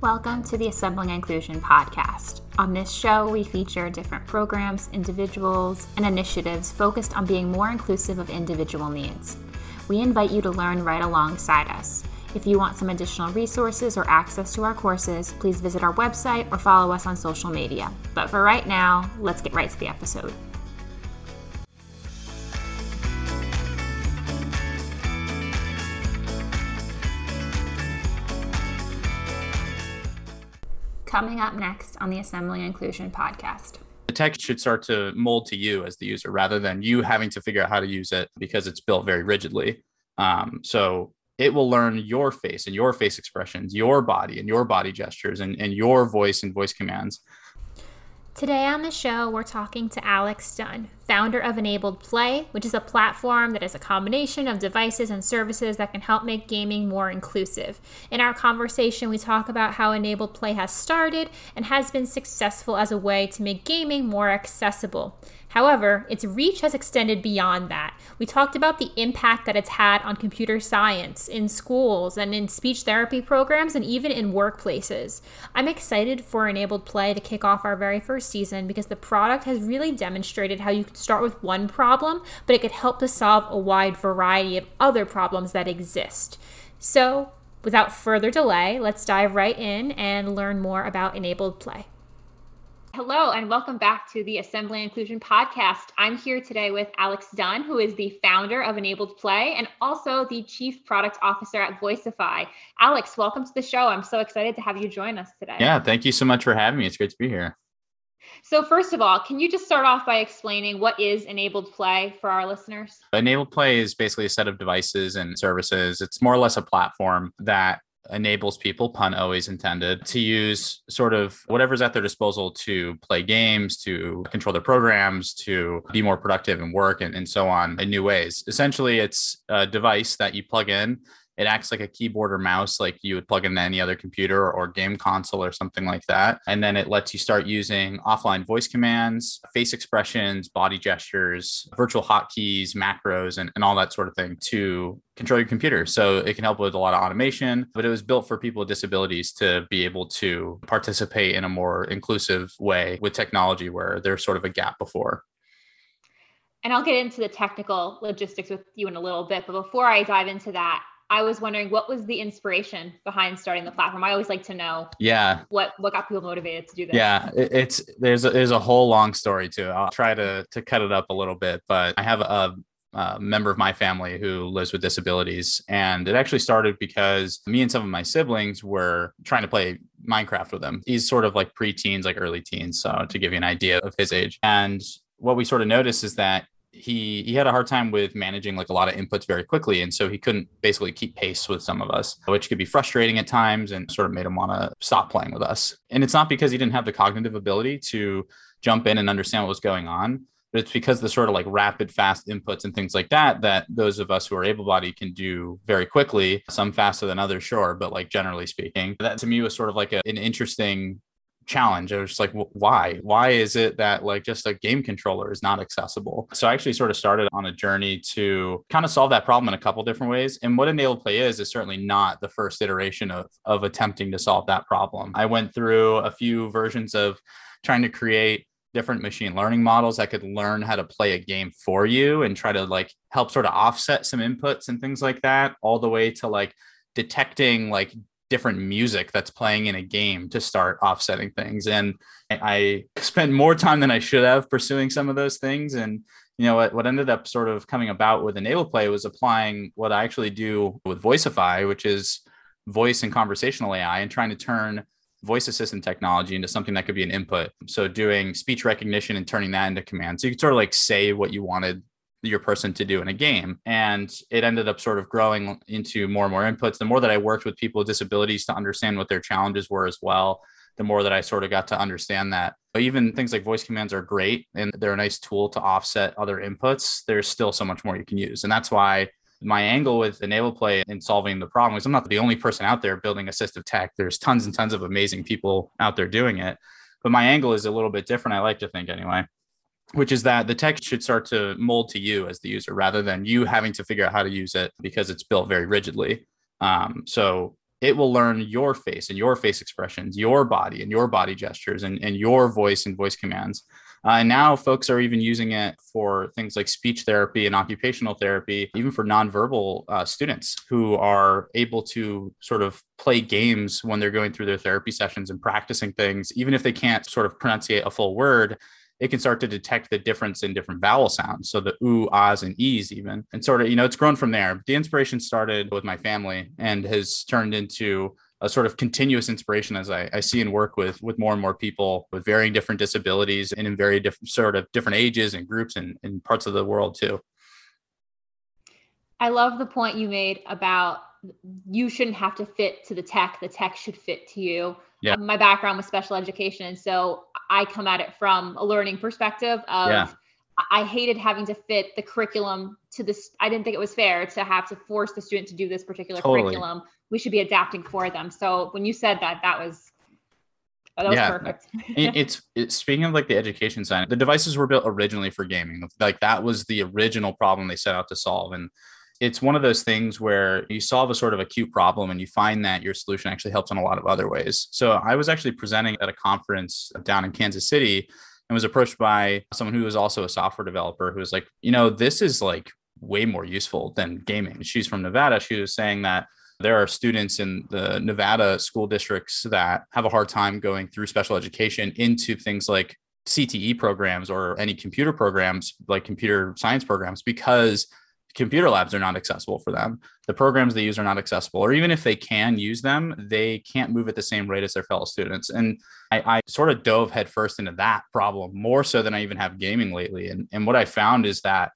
Welcome to the Assembling Inclusion podcast. On this show, we feature different programs, individuals, and initiatives focused on being more inclusive of individual needs. We invite you to learn right alongside us. If you want some additional resources or access to our courses, please visit our website or follow us on social media. But for right now, let's get right to the episode. Coming up next on the Assembling Inclusion podcast. The tech should start to mold to you as the user rather than you having to figure out how to use it because it's built very rigidly. Um, so it will learn your face and your face expressions, your body and your body gestures and, and your voice and voice commands. Today on the show, we're talking to Alex Dunn, founder of Enabled Play, which is a platform that is a combination of devices and services that can help make gaming more inclusive. In our conversation, we talk about how Enabled Play has started and has been successful as a way to make gaming more accessible. However, its reach has extended beyond that. We talked about the impact that it's had on computer science, in schools, and in speech therapy programs, and even in workplaces. I'm excited for Enabled Play to kick off our very first season because the product has really demonstrated how you can start with one problem, but it could help to solve a wide variety of other problems that exist. So, without further delay, let's dive right in and learn more about Enabled Play. Hello, and welcome back to the Assembling Inclusion Podcast. I'm here today with Alex Dunn, who is the founder of Enabled Play and also the Chief Product Officer at Voicify. Alex, welcome to the show. I'm so excited to have you join us today. Yeah, thank you so much for having me. It's great to be here. So, first of all, can you just start off by explaining what is Enabled Play for our listeners? Enabled Play is basically a set of devices and services. It's more or less a platform that enables people, pun always intended, to use sort of whatever's at their disposal to play games, to control their programs, to be more productive and work and, and so on in new ways. Essentially, it's a device that you plug in it acts like a keyboard or mouse, like you would plug into any other computer or game console or something like that. And then it lets you start using offline voice commands, face expressions, body gestures, virtual hotkeys, macros, and, and all that sort of thing to control your computer. So it can help with a lot of automation, but it was built for people with disabilities to be able to participate in a more inclusive way with technology where there's sort of a gap before. And I'll get into the technical logistics with you in a little bit. But before I dive into that, I was wondering what was the inspiration behind starting the platform. I always like to know. Yeah. What what got people motivated to do this? Yeah, it's there's a, there's a whole long story to it. I'll try to to cut it up a little bit, but I have a, a member of my family who lives with disabilities, and it actually started because me and some of my siblings were trying to play Minecraft with him. He's sort of like pre-teens, like early teens, so to give you an idea of his age. And what we sort of noticed is that he he had a hard time with managing like a lot of inputs very quickly and so he couldn't basically keep pace with some of us which could be frustrating at times and sort of made him want to stop playing with us. And it's not because he didn't have the cognitive ability to jump in and understand what was going on but it's because the sort of like rapid fast inputs and things like that that those of us who are able-bodied can do very quickly some faster than others sure but like generally speaking that to me was sort of like a, an interesting challenge. I was just like, why? Why is it that like just a game controller is not accessible? So I actually sort of started on a journey to kind of solve that problem in a couple different ways. And what Enabled Play is is certainly not the first iteration of of attempting to solve that problem. I went through a few versions of trying to create different machine learning models that could learn how to play a game for you and try to like help sort of offset some inputs and things like that all the way to like detecting like different music that's playing in a game to start offsetting things. And I spent more time than I should have pursuing some of those things. And you know what, what ended up sort of coming about with Enabled Play was applying what I actually do with Voicify, which is voice and conversational AI, and trying to turn voice assistant technology into something that could be an input. So doing speech recognition and turning that into command. So you could sort of like say what you wanted your person to do in a game. And it ended up sort of growing into more and more inputs. The more that I worked with people with disabilities to understand what their challenges were as well, the more that I sort of got to understand that. But even things like voice commands are great and they're a nice tool to offset other inputs. There's still so much more you can use. And that's why my angle with Enabled Play in solving the problem is I'm not the only person out there building assistive tech. There's tons and tons of amazing people out there doing it. But my angle is a little bit different, I like to think anyway which is that the tech should start to mold to you as the user rather than you having to figure out how to use it because it's built very rigidly. Um, so it will learn your face and your face expressions, your body and your body gestures and, and your voice and voice commands. Uh, and now folks are even using it for things like speech therapy and occupational therapy, even for nonverbal uh, students who are able to sort of play games when they're going through their therapy sessions and practicing things, even if they can't sort of pronunciate a full word it can start to detect the difference in different vowel sounds. So the ooh, ahs, and e's even. And sort of, you know, it's grown from there. The inspiration started with my family and has turned into a sort of continuous inspiration as I, I see and work with with more and more people with varying different disabilities and in very different sort of different ages and groups and, and parts of the world too. I love the point you made about you shouldn't have to fit to the tech, the tech should fit to you. Yeah. Um, my background was special education. And so I come at it from a learning perspective of yeah. I hated having to fit the curriculum to this. I didn't think it was fair to have to force the student to do this particular totally. curriculum. We should be adapting for them. So when you said that, that was that was yeah. perfect. it's, it's speaking of like the education side, the devices were built originally for gaming. Like that was the original problem they set out to solve. And it's one of those things where you solve a sort of acute problem and you find that your solution actually helps in a lot of other ways. So I was actually presenting at a conference down in Kansas City and was approached by someone who was also a software developer who was like, you know, this is like way more useful than gaming. She's from Nevada. She was saying that there are students in the Nevada school districts that have a hard time going through special education into things like CTE programs or any computer programs like computer science programs because computer labs are not accessible for them. The programs they use are not accessible, or even if they can use them, they can't move at the same rate as their fellow students. And I, I sort of dove headfirst into that problem more so than I even have gaming lately. And, and what I found is that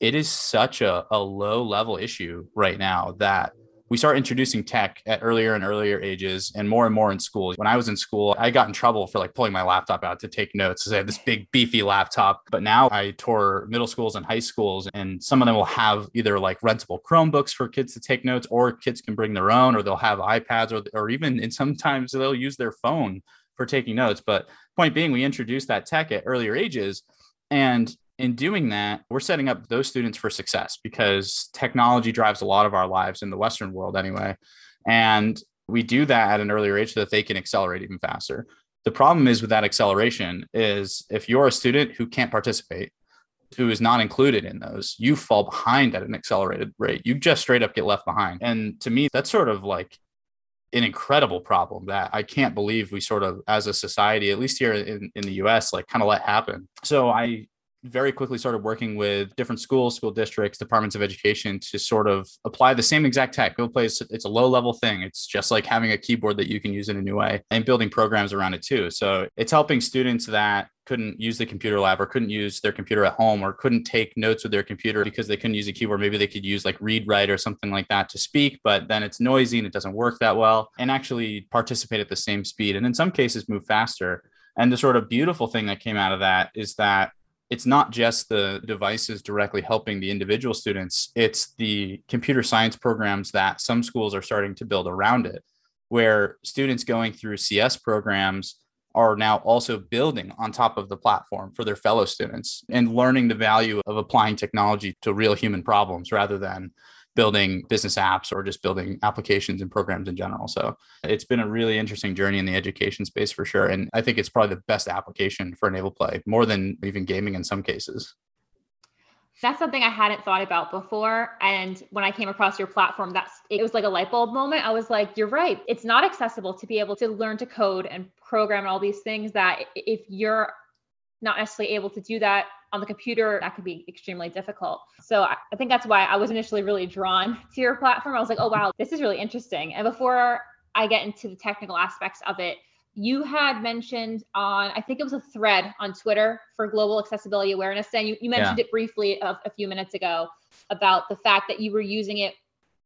it is such a, a low level issue right now that we start introducing tech at earlier and earlier ages and more and more in school. When I was in school, I got in trouble for like pulling my laptop out to take notes because I had this big beefy laptop. But now I tour middle schools and high schools, and some of them will have either like rentable Chromebooks for kids to take notes, or kids can bring their own, or they'll have iPads, or, or even and sometimes they'll use their phone for taking notes. But point being, we introduced that tech at earlier ages. And in doing that, we're setting up those students for success because technology drives a lot of our lives in the Western world anyway. And we do that at an earlier age so that they can accelerate even faster. The problem is with that acceleration is if you're a student who can't participate, who is not included in those, you fall behind at an accelerated rate. You just straight up get left behind. And to me, that's sort of like an incredible problem that I can't believe we sort of, as a society, at least here in, in the US, like kind of let happen. So I very quickly started working with different schools, school districts, departments of education to sort of apply the same exact tech. Go play it's a low level thing. It's just like having a keyboard that you can use in a new way and building programs around it too. So it's helping students that couldn't use the computer lab or couldn't use their computer at home or couldn't take notes with their computer because they couldn't use a keyboard. Maybe they could use like read write or something like that to speak, but then it's noisy and it doesn't work that well and actually participate at the same speed. And in some cases move faster. And the sort of beautiful thing that came out of that is that it's not just the devices directly helping the individual students, it's the computer science programs that some schools are starting to build around it, where students going through CS programs are now also building on top of the platform for their fellow students and learning the value of applying technology to real human problems rather than building business apps or just building applications and programs in general. So it's been a really interesting journey in the education space for sure. And I think it's probably the best application for enable play, more than even gaming in some cases. That's something I hadn't thought about before. And when I came across your platform, that's it was like a light bulb moment. I was like, you're right. It's not accessible to be able to learn to code and program and all these things that if you're not necessarily able to do that on the computer, that could be extremely difficult. So I, I think that's why I was initially really drawn to your platform. I was like, oh, wow, this is really interesting. And before I get into the technical aspects of it, you had mentioned on, I think it was a thread on Twitter for global accessibility awareness. And you, you mentioned yeah. it briefly a, a few minutes ago about the fact that you were using it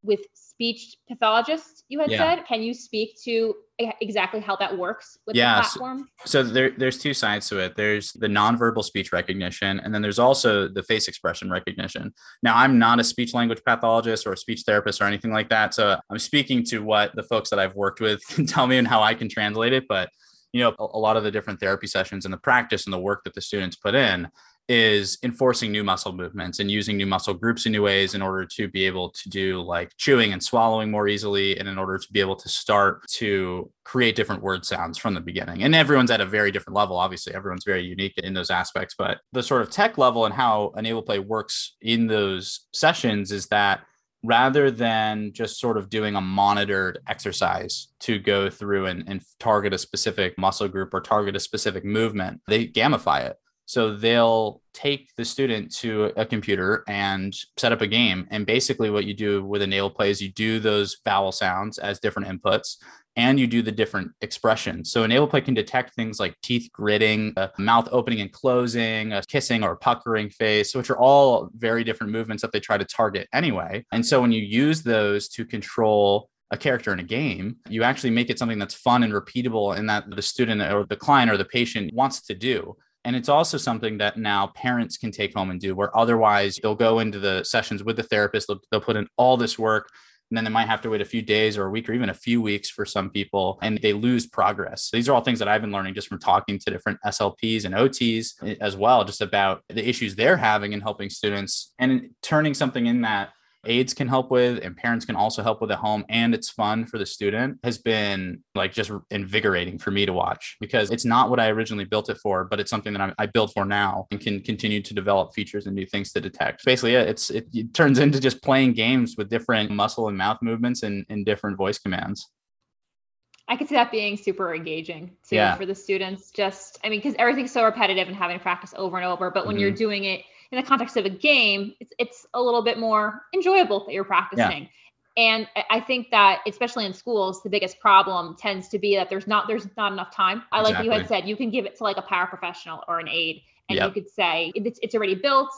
with speech pathologists you had yeah. said. Can you speak to exactly how that works with yeah, the platform? so, so there, there's two sides to it. There's the nonverbal speech recognition and then there's also the face expression recognition. Now i'm not a speech language pathologist or a speech therapist or anything like that so i'm speaking to what the folks that i've worked with can tell me and how i can translate it but you know a, a lot of the different therapy sessions and the practice and the work that the students put in is enforcing new muscle movements and using new muscle groups in new ways in order to be able to do like chewing and swallowing more easily and in order to be able to start to create different word sounds from the beginning and everyone's at a very different level obviously everyone's very unique in those aspects but the sort of tech level and how enable play works in those sessions is that rather than just sort of doing a monitored exercise to go through and, and, target a specific muscle group or target a specific movement, they gamify it. So they'll take the student to a computer and set up a game. And basically, what you do with enable play is you do those vowel sounds as different inputs and you do the different expressions. So enable play can detect things like teeth gritting, a mouth opening and closing, a kissing or puckering face, which are all very different movements that they try to target anyway. And so when you use those to control a character in a game, you actually make it something that's fun and repeatable and that the student or the client or the patient wants to do. And it's also something that now parents can take home and do, where otherwise they'll go into the sessions with the therapist, they'll, they'll put in all this work, and then they might have to wait a few days or a week or even a few weeks for some people, and they lose progress. These are all things that I've been learning just from talking to different SLPs and OTs eh, as well, just about the issues they're having in helping students and turning something in that aides can help with and parents can also help with at home and it's fun for the student has been like just invigorating for me to watch because it's not what I originally built it for, but it's something that I, I built for now and can continue to develop features and new things to detect. Basically, yeah, it's it, it turns into just playing games with different muscle and mouth movements and, and different voice commands. I could see that being super engaging too yeah. for the students. Just, I mean, because everything's so repetitive and having to practice over and over. But when mm-hmm. you're doing it in the context of a game, it's it's a little bit more enjoyable that you're practicing. Yeah. And I think that especially in schools, the biggest problem tends to be that there's not there's not enough time. I like you had said, you can give it to like a paraprofessional or an aide, and yep. you could say it's, it's already built.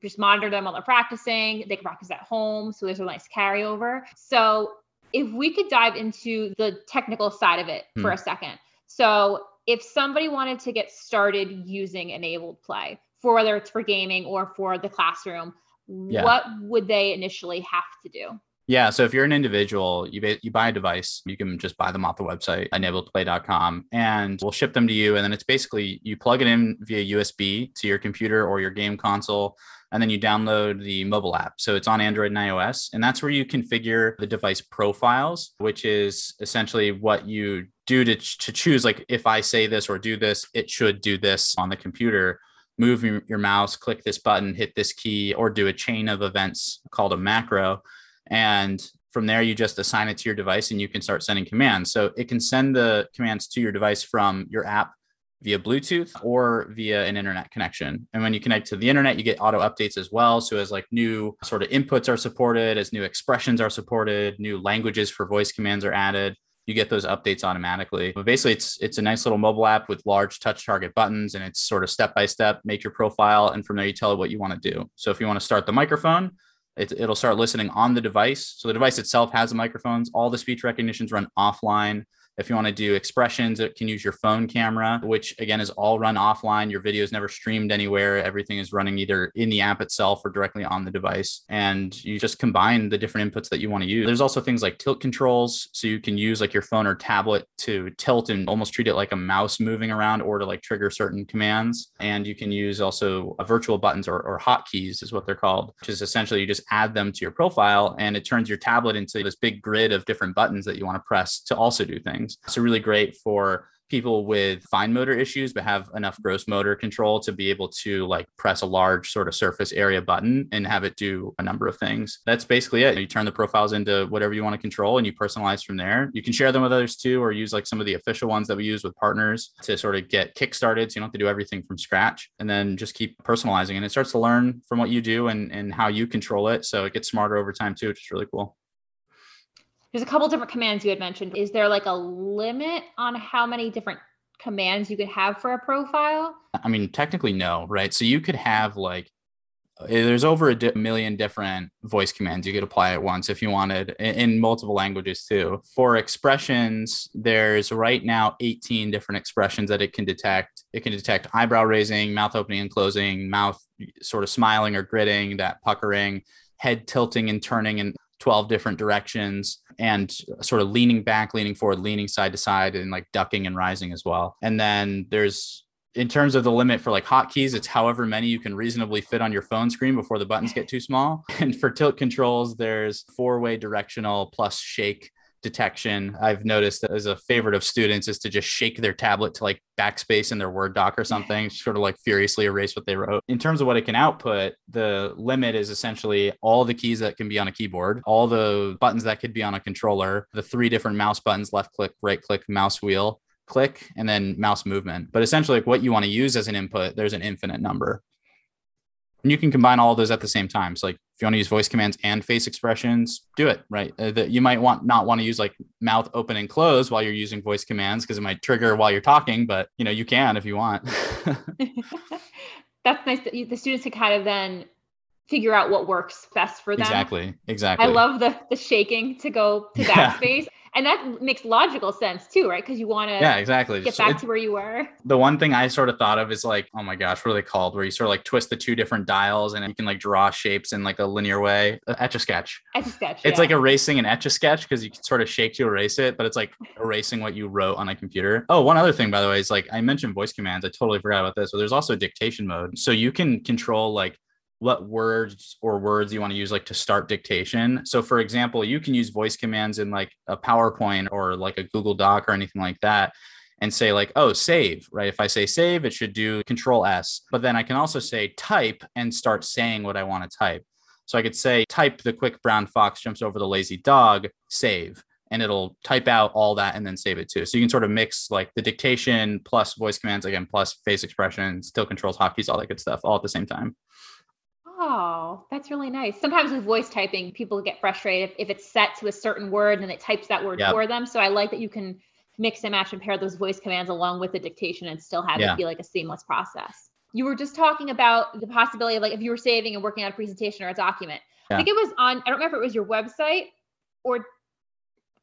Just monitor them while they're practicing. They can practice at home, so there's a nice carryover. So if we could dive into the technical side of it hmm. for a second. So if somebody wanted to get started using enabled play, for whether it's for gaming or for the classroom, yeah. what would they initially have to do? Yeah. So if you're an individual, you, you buy a device, you can just buy them off the website, enabledplay.com, and we'll ship them to you. And then it's basically you plug it in via USB to your computer or your game console, and then you download the mobile app. So it's on Android and iOS. And that's where you configure the device profiles, which is essentially what you do to, to choose, like, if I say this or do this, it should do this on the computer move your, mouse, click this button, hit this key, or do a chain of events called a macro. And from there, you just assign it to your device and you can start sending commands. So it can send the commands to your device from your app via Bluetooth or via an internet connection. And when you connect to the internet, you get auto updates as well. So as like new sort of inputs are supported, as new expressions are supported, new languages for voice commands are added, you get those updates automatically. But basically, it's it's a nice little mobile app with large touch target buttons, and it's sort of step by step. Make your profile, and from there you tell it what you want to do. So if you want to start the microphone, it, it'll start listening on the device. So the device itself has the microphones. All the speech recognitions run offline. If you want to do expressions, it can use your phone camera, which again is all run offline. Your video is never streamed anywhere. Everything is running either in the app itself or directly on the device. And you just combine the different inputs that you want to use. There's also things like tilt controls. So you can use like your phone or tablet to tilt and almost treat it like a mouse moving around or to like trigger certain commands. And you can use also uh, virtual buttons or, or hotkeys is what they're called, which is essentially you just add them to your profile and it turns your tablet into this big grid of different buttons that you want to press to also do things things. So really great for people with fine motor issues but have enough gross motor control to be able to like press a large sort of surface area button and have it do a number of things. That's basically it. You turn the profiles into whatever you want to control and you personalize from there. You can share them with others too, or use like some of the official ones that we use with partners to sort of get kickstarted. So you don't have to do everything from scratch and then just keep personalizing. And it starts to learn from what you do and, and how you control it. So it gets smarter over time too, which is really cool there's a couple different commands you had mentioned. Is there like a limit on how many different commands you could have for a profile? I mean, technically, no, right? So you could have like, eh, there's over a di- million different voice commands you could apply at once if you wanted in, in multiple languages too. For expressions, there's right now 18 different expressions that it can detect. It can detect eyebrow raising, mouth opening and closing, mouth sort of smiling or gritting, that puckering, head tilting and turning, and 12 different directions and sort of leaning back, leaning forward, leaning side to side, and like ducking and rising as well. And then there's in terms of the limit for like hotkeys, it's however many you can reasonably fit on your phone screen before the buttons get too small. And for tilt controls, there's four way directional plus shake detection. I've noticed that as a favorite of students is to just shake their tablet to like backspace in their Word doc or something, sort of like furiously erase what they wrote. In terms of what it can output, the limit is essentially all the keys that can be on a keyboard, all the buttons that could be on a controller, the three different mouse buttons left click, right click, mouse wheel. Click and then mouse movement. But essentially, like what you want to use as an input, there's an infinite number. And you can combine all those at the same time. So like if you want to use voice commands and face expressions, do it right. Uh, that you might want not want to use like mouth open and close while you're using voice commands because it might trigger while you're talking, but you know you can if you want. That's nice that you, the students can kind of then figure out what works best for them. Exactly. Exactly. I love the the shaking to go to that space and that makes logical sense too right? Because you want to yeah exactly. get back to where you were. The one thing i sort of thought of is like oh my gosh what are they called? Where you sort of like twist the two different dials and you can like draw shapes in like a linear way. Etch a sketch. Etch a sketch it's yeah. like erasing an etch a sketch because you can sort of shake to erase it but it's like erasing what you wrote on a computer. Oh one other thing by the way is like i mentioned voice commands. I totally forgot about this so there's also dictation mode. So you can control like what words or words you want to use like to start dictation. So for example, you can use voice commands in like a PowerPoint or like a Google Doc or anything like that and say like, oh, save, right? If I say save, it should do control S. But then I can also say type and start saying what I want to type. So I could say type the quick brown fox jumps over the lazy dog, save. And it'll type out all that and then save it too. So you can sort of mix like the dictation plus voice commands again, plus face expressions, tilt controls hotkeys, all that good stuff, all at the same time. Oh, that's really nice. Sometimes with voice typing, people get frustrated if, if it's set to a certain word and it types that word yep. for them. So I like that you can mix and match and pair those voice commands along with the dictation and still have yeah. it be like a seamless process. You were just talking about the possibility of like if you were saving and working on a presentation or a document. Yeah. I think it was on, I don't remember if it was your website or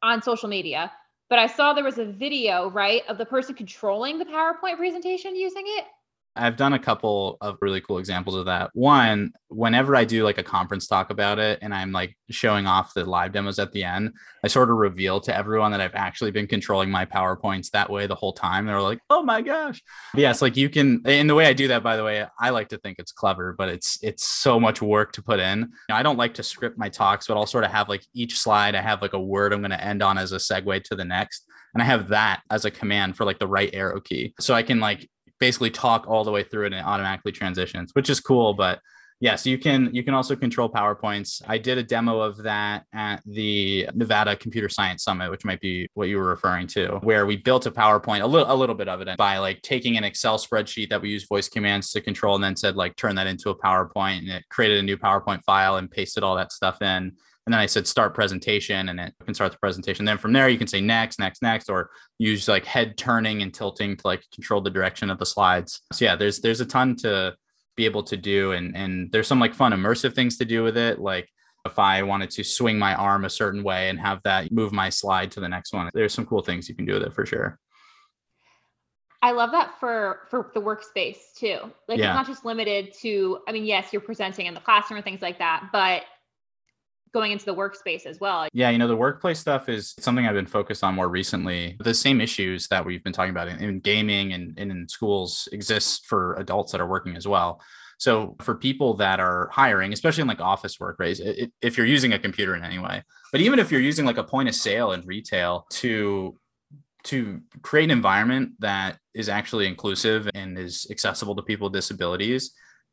on social media, but I saw there was a video, right, of the person controlling the PowerPoint presentation using it. I've done a couple of really cool examples of that. One, whenever I do like a conference talk about it and I'm like showing off the live demos at the end, I sort of reveal to everyone that I've actually been controlling my PowerPoints that way the whole time. They're like, oh my gosh. Yes, like you can, and the way I do that, by the way, I like to think it's clever, but it's, it's so much work to put in. You know, I don't like to script my talks, but I'll sort of have like each slide, I have like a word I'm going to end on as a segue to the next. And I have that as a command for like the right arrow key. So I can like basically talk all the way through it and it automatically transitions, which is cool. But yes, yeah, so you can you can also control PowerPoints. I did a demo of that at the Nevada Computer Science Summit, which might be what you were referring to, where we built a PowerPoint, a little a little bit of it by like taking an Excel spreadsheet that we use voice commands to control and then said like turn that into a PowerPoint and it created a new PowerPoint file and pasted all that stuff in. And then I said start presentation and it can start the presentation. Then from there, you can say next, next, next, or use like head turning and tilting to like control the direction of the slides. So yeah, there's there's a ton to be able to do. And and there's some like fun immersive things to do with it. Like if I wanted to swing my arm a certain way and have that move my slide to the next one, there's some cool things you can do with it for sure. I love that for for the workspace too. Like yeah. it's not just limited to I mean yes, you're presenting in the classroom and things like that, but going into the workspace as well. Yeah, you know, the workplace stuff is something I've been focused on more recently. The same issues that we've been talking about in, in gaming and, and in schools exists for adults that are working as well. So for people that are hiring, especially in like office work, right? If you're using a computer in any way, but even if you're using like a point of sale in retail to to create an environment that is actually inclusive and is accessible to people with disabilities,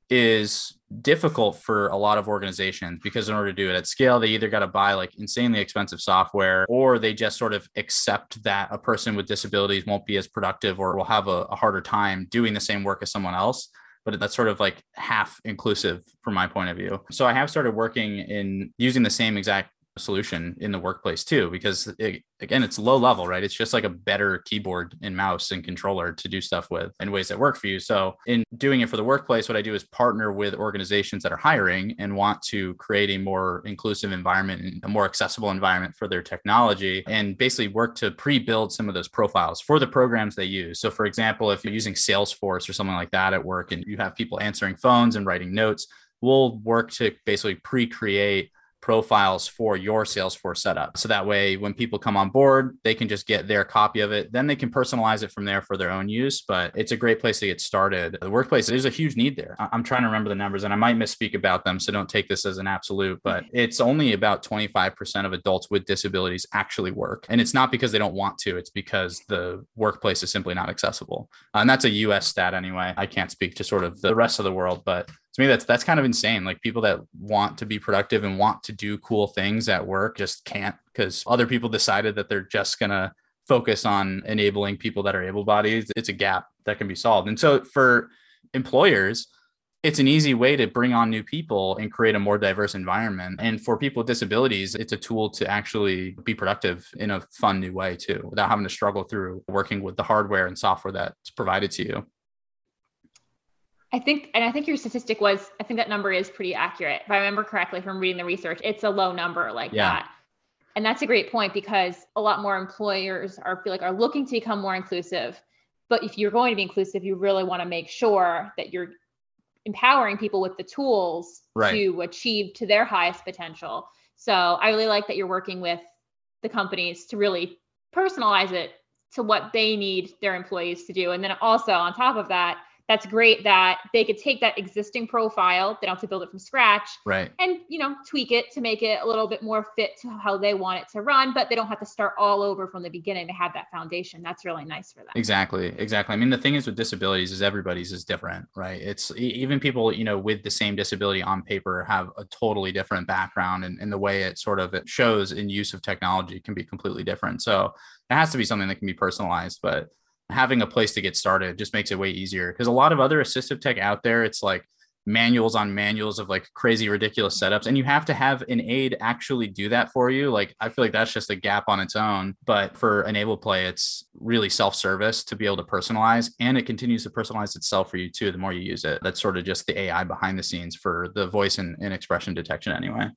is difficult for a lot of organizations because in order to do it at scale, they either got to buy like insanely expensive software or they just sort of accept that a person with disabilities won't be as productive or will have a, a harder time doing the same work as someone else. But that's sort of like half inclusive from my point of view. So I have started working in using the same exact solution in the workplace too because it, again it's low level right? It's just like a better keyboard and mouse and controller to do stuff with in ways that work for you. So in doing it for the workplace what i do is partner with organizations that are hiring and want to create a more inclusive environment and a more accessible environment for their technology and basically work to pre-build some of those profiles for the programs they use. So for example if you're using salesforce or something like that at work and you have people answering phones and writing notes we'll work to basically pre-create profiles for your Salesforce setup. So that way, when people come on board, they can just get their copy of it. Then they can personalize it from there for their own use. But it's a great place to get started. The workplace, there's a huge need there. I'm trying to remember the numbers and I might misspeak about them. So don't take this as an absolute, but mm-hmm. it's only about 25% of adults with disabilities actually work. And it's not because they don't want to, it's because the workplace is simply not accessible. And that's a US stat anyway. I can't speak to sort of the rest of the world, but to me that's that's kind of insane like people that want to be productive and want to do cool things at work just can't because other people decided that they're just gonna focus on enabling people that are able bodied it's a gap that can be solved and so for employers it's an easy way to bring on new people and create a more diverse environment. And for people with disabilities, it's a tool to actually be productive in a fun new way too, without having to struggle through working with the hardware and software that's provided to you. I think, and I think your statistic was, I think that number is pretty accurate. If I remember correctly from reading the research, it's a low number like yeah. that. And that's a great point because a lot more employers are feel like are looking to become more inclusive. But if you're going to be inclusive, you really want to make sure that you're empowering people with the tools right. to achieve to their highest potential. So I really like that you're working with the companies to really personalize it to what they need their employees to do. And then also on top of that, that's great that they could take that existing profile they don't have to build it from scratch right. and you know tweak it to make it a little bit more fit to how they want it to run but they don't have to start all over from the beginning to have that foundation. That's really nice for them. Exactly exactly. I mean the thing is with disabilities is everybody's is different right? It's even people you know with the same disability on paper have a totally different background and, and the way it sort of it shows in use of technology can be completely different. So it has to be something that can be personalized but having a place to get started just makes it way easier. Because a lot of other assistive tech out there it's like manuals on manuals of like crazy ridiculous setups and you have to have an aid actually do that for you. Like i feel like that's just a gap on its own but for enable play it's really self-service to be able to personalize and it continues to personalize itself for you too the more you use it. That's sort of just the ai behind the scenes for the voice and, and expression detection anyway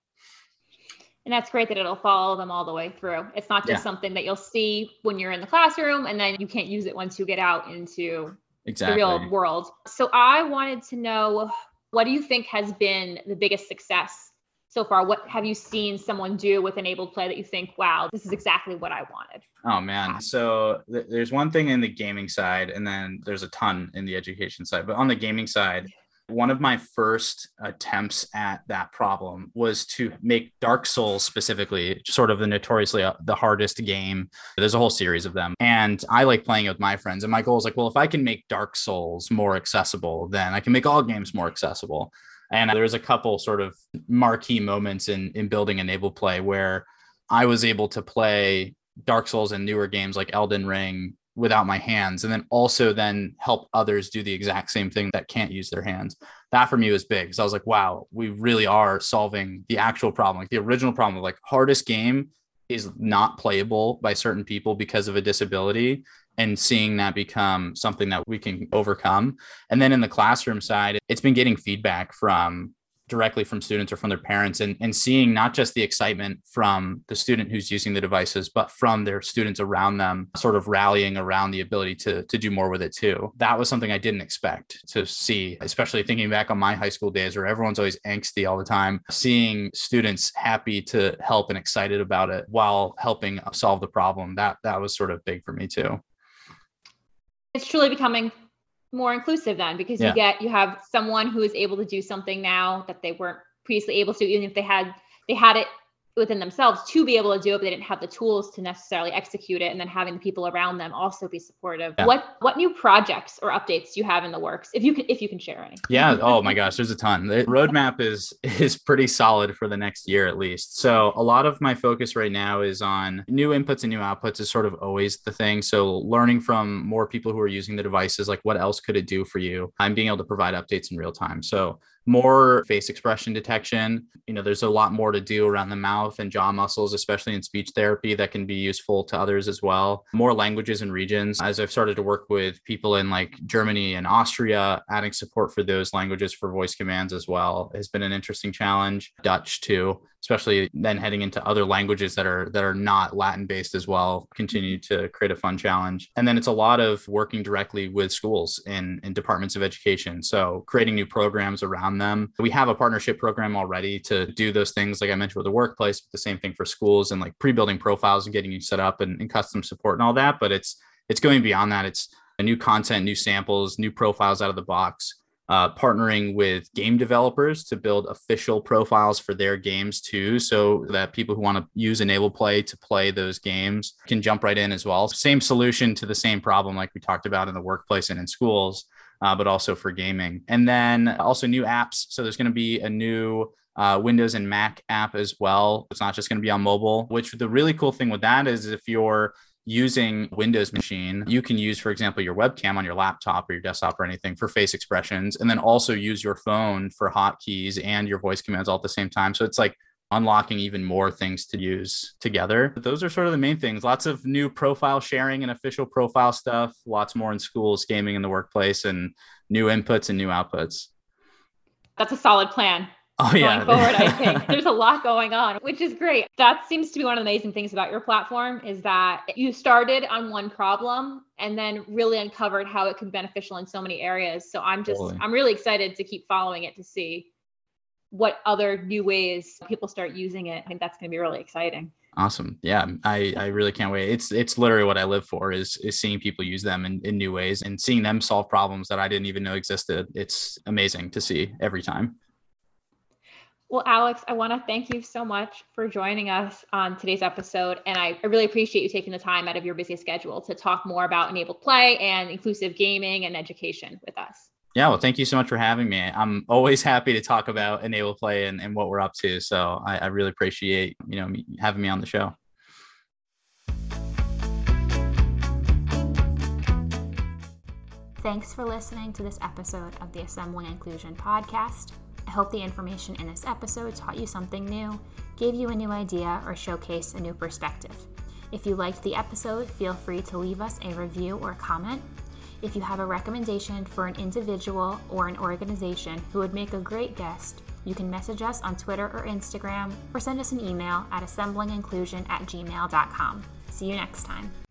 and that's great that it'll follow them all the way through. It's not just yeah. something that you'll see when you're in the classroom and then you can't use it once you get out into exactly. the real world. So I wanted to know what do you think has been the biggest success so far? What have you seen someone do with enabled play that you think, wow, this is exactly what I wanted? Oh man. So th- there's one thing in the gaming side and then there's a ton in the education side. But on the gaming side, one of my first attempts at that problem was to make Dark Souls specifically sort of the notoriously uh, the hardest game. There's a whole series of them. And I like playing it with my friends. And my goal is like, well, if I can make Dark Souls more accessible, then I can make all games more accessible. And there was a couple sort of marquee moments in in building enable play where I was able to play Dark Souls and newer games like Elden Ring without my hands and then also then help others do the exact same thing that can't use their hands. That for me was big so i was like wow we really are solving the actual problem. Like the original problem of like hardest game is not playable by certain people because of a disability and seeing that become something that we can overcome. And then in the classroom side it's been getting feedback from directly from students or from their parents and, and seeing not just the excitement from the student who's using the devices, but from their students around them sort of rallying around the ability to, to do more with it too. That was something I didn't expect to see, especially thinking back on my high school days where everyone's always angsty all the time, seeing students happy to help and excited about it while helping solve the problem. That that was sort of big for me too. It's truly becoming more inclusive then because yeah. you get you have someone who is able to do something now that they weren't previously able to even if they had they had it within themselves to be able to do it, but they didn't have the tools to necessarily execute it. And then having the people around them also be supportive. Yeah. What what new projects or updates do you have in the works? If you can if you can share any. Yeah. Oh my gosh, there's a ton. The roadmap is is pretty solid for the next year at least. So a lot of my focus right now is on new inputs and new outputs is sort of always the thing. So learning from more people who are using the devices, like what else could it do for you? I'm being able to provide updates in real time. So more face expression detection. You know, there's a lot more to do around the mouth and jaw muscles, especially in speech therapy, that can be useful to others as well. More languages and regions. As I've started to work with people in like Germany and Austria, adding support for those languages for voice commands as well has been an interesting challenge. Dutch too especially then heading into other languages that are that are not latin based as well continue mm-hmm. to create a fun challenge. And then it's a lot of working directly with schools and, and departments of education. So creating new programs around them. We have a partnership program already to do those things like i mentioned with the workplace but the same thing for schools and like pre-building profiles and getting you set up and, and custom support and all that. But it's it's going beyond that. It's a new content new samples new profiles out of the box uh, partnering with game developers to build official profiles for their games too, so that people who want to use Enable Play to play those games can jump right in as well. Same solution to the same problem, like we talked about in the workplace and in schools, uh, but also for gaming. And then also new apps. So there's going to be a new uh, Windows and Mac app as well. It's not just going to be on mobile, which the really cool thing with that is if you're using Windows machine, you can use, for example, your webcam on your laptop or your desktop or anything for face expressions, and then also use your phone for hotkeys and your voice commands all at the same time. So it's like unlocking even more things to use together. Those are sort of the main things. Lots of new profile sharing and official profile stuff, lots more in schools, gaming in the workplace, and new inputs and new outputs. That's a solid plan. Oh yeah. Going forward, I think there's a lot going on, which is great. That seems to be one of the amazing things about your platform is that you started on one problem and then really uncovered how it could be beneficial in so many areas. So I'm just totally. I'm really excited to keep following it to see what other new ways people start using it. I think that's going to be really exciting. Awesome. Yeah, I, I really can't wait. It's it's literally what I live for is is seeing people use them in, in new ways and seeing them solve problems that I didn't even know existed. It's amazing to see every time. Well, Alex, I want to thank you so much for joining us on today's episode. And I, I, really appreciate you taking the time out of your busy schedule to talk more about enabled play and inclusive gaming and education with us. Yeah, well, thank you so much for having me. I'm always happy to talk about enabled play and, and what we're up to. So I, I really appreciate, you know, having me on the show. Thanks for listening to this episode of the Assembling Inclusion podcast. I hope the information in this episode taught you something new, gave you a new idea, or showcased a new perspective. If you liked the episode, feel free to leave us a review or comment. If you have a recommendation for an individual or an organization who would make a great guest, you can message us on Twitter or Instagram or send us an email at assemblinginclusion at gmail.com. See you next time.